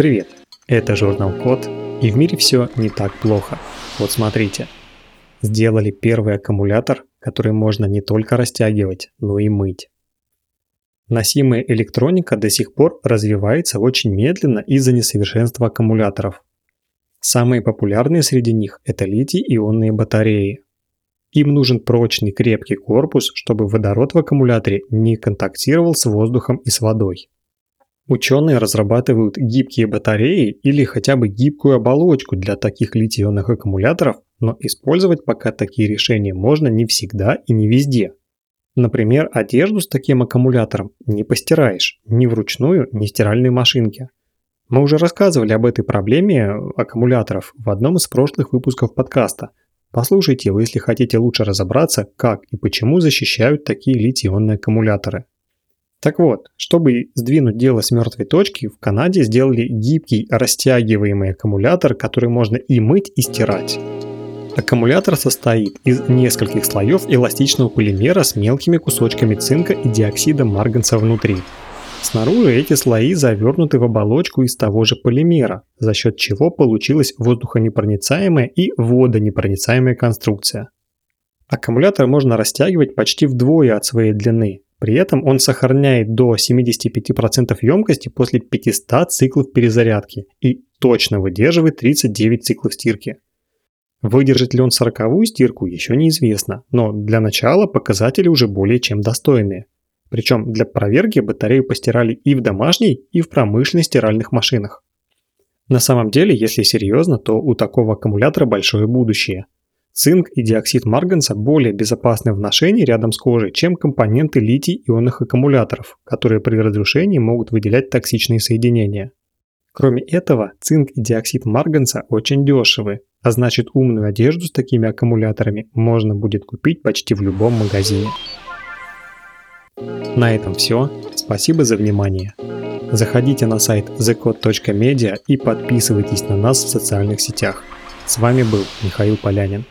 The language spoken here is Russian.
Привет, это журнал Код, и в мире все не так плохо. Вот смотрите. Сделали первый аккумулятор, который можно не только растягивать, но и мыть. Носимая электроника до сих пор развивается очень медленно из-за несовершенства аккумуляторов. Самые популярные среди них – это литий-ионные батареи. Им нужен прочный крепкий корпус, чтобы водород в аккумуляторе не контактировал с воздухом и с водой. Ученые разрабатывают гибкие батареи или хотя бы гибкую оболочку для таких литий-ионных аккумуляторов, но использовать пока такие решения можно не всегда и не везде. Например, одежду с таким аккумулятором не постираешь ни вручную, ни стиральной машинке. Мы уже рассказывали об этой проблеме аккумуляторов в одном из прошлых выпусков подкаста. Послушайте его, если хотите лучше разобраться, как и почему защищают такие литий-ионные аккумуляторы. Так вот, чтобы сдвинуть дело с мертвой точки, в Канаде сделали гибкий растягиваемый аккумулятор, который можно и мыть, и стирать. Аккумулятор состоит из нескольких слоев эластичного полимера с мелкими кусочками цинка и диоксида марганца внутри. Снаружи эти слои завернуты в оболочку из того же полимера, за счет чего получилась воздухонепроницаемая и водонепроницаемая конструкция. Аккумулятор можно растягивать почти вдвое от своей длины, при этом он сохраняет до 75% емкости после 500 циклов перезарядки и точно выдерживает 39 циклов стирки. Выдержит ли он 40 стирку еще неизвестно, но для начала показатели уже более чем достойные. Причем для проверки батарею постирали и в домашней, и в промышленных стиральных машинах. На самом деле, если серьезно, то у такого аккумулятора большое будущее – Цинк и диоксид марганца более безопасны в ношении рядом с кожей, чем компоненты литий-ионных аккумуляторов, которые при разрушении могут выделять токсичные соединения. Кроме этого, цинк и диоксид марганца очень дешевы, а значит умную одежду с такими аккумуляторами можно будет купить почти в любом магазине. На этом все. Спасибо за внимание. Заходите на сайт thecode.media и подписывайтесь на нас в социальных сетях. С вами был Михаил Полянин.